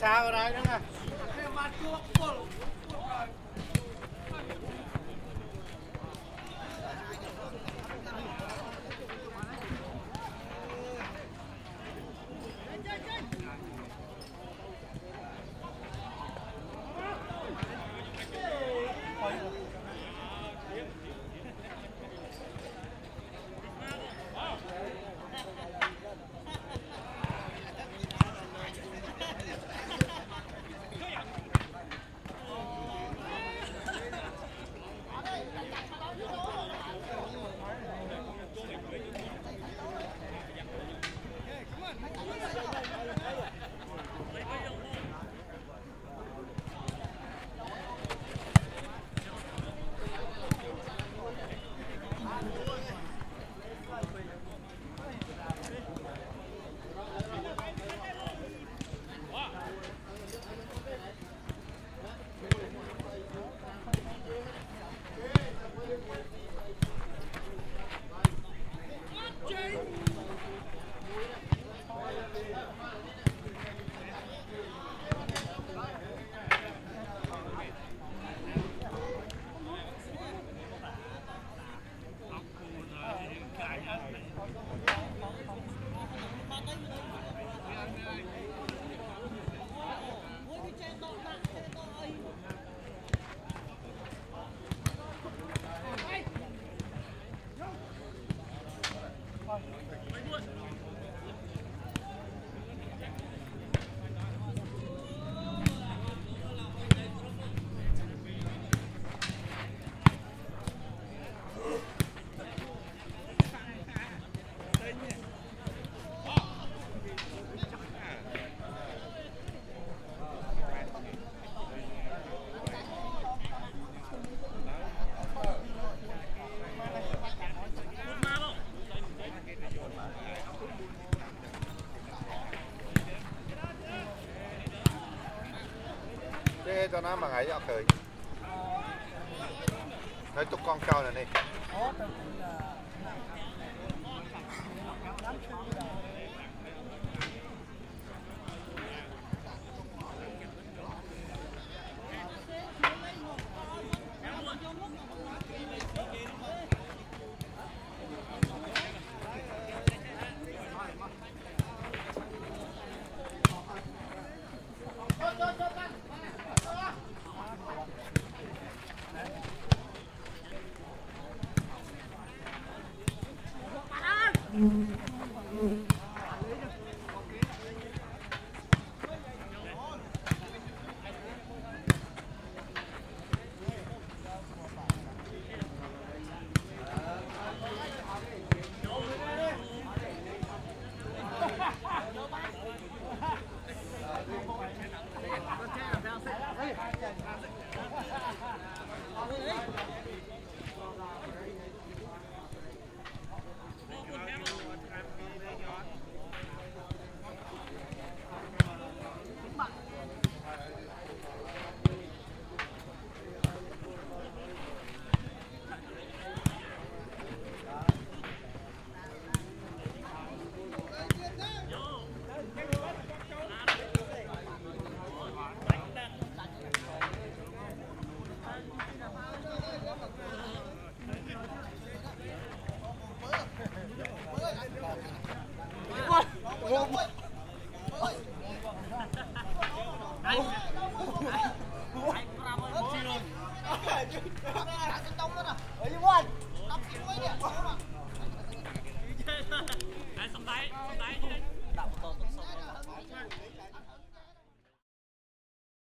sao rồi đó nè ទេទៅណាមួយថ្ងៃអត់ឃើញហើយទុកកងចោលនៅនេះអូទៅពីអឺ Mm-hmm. Bye.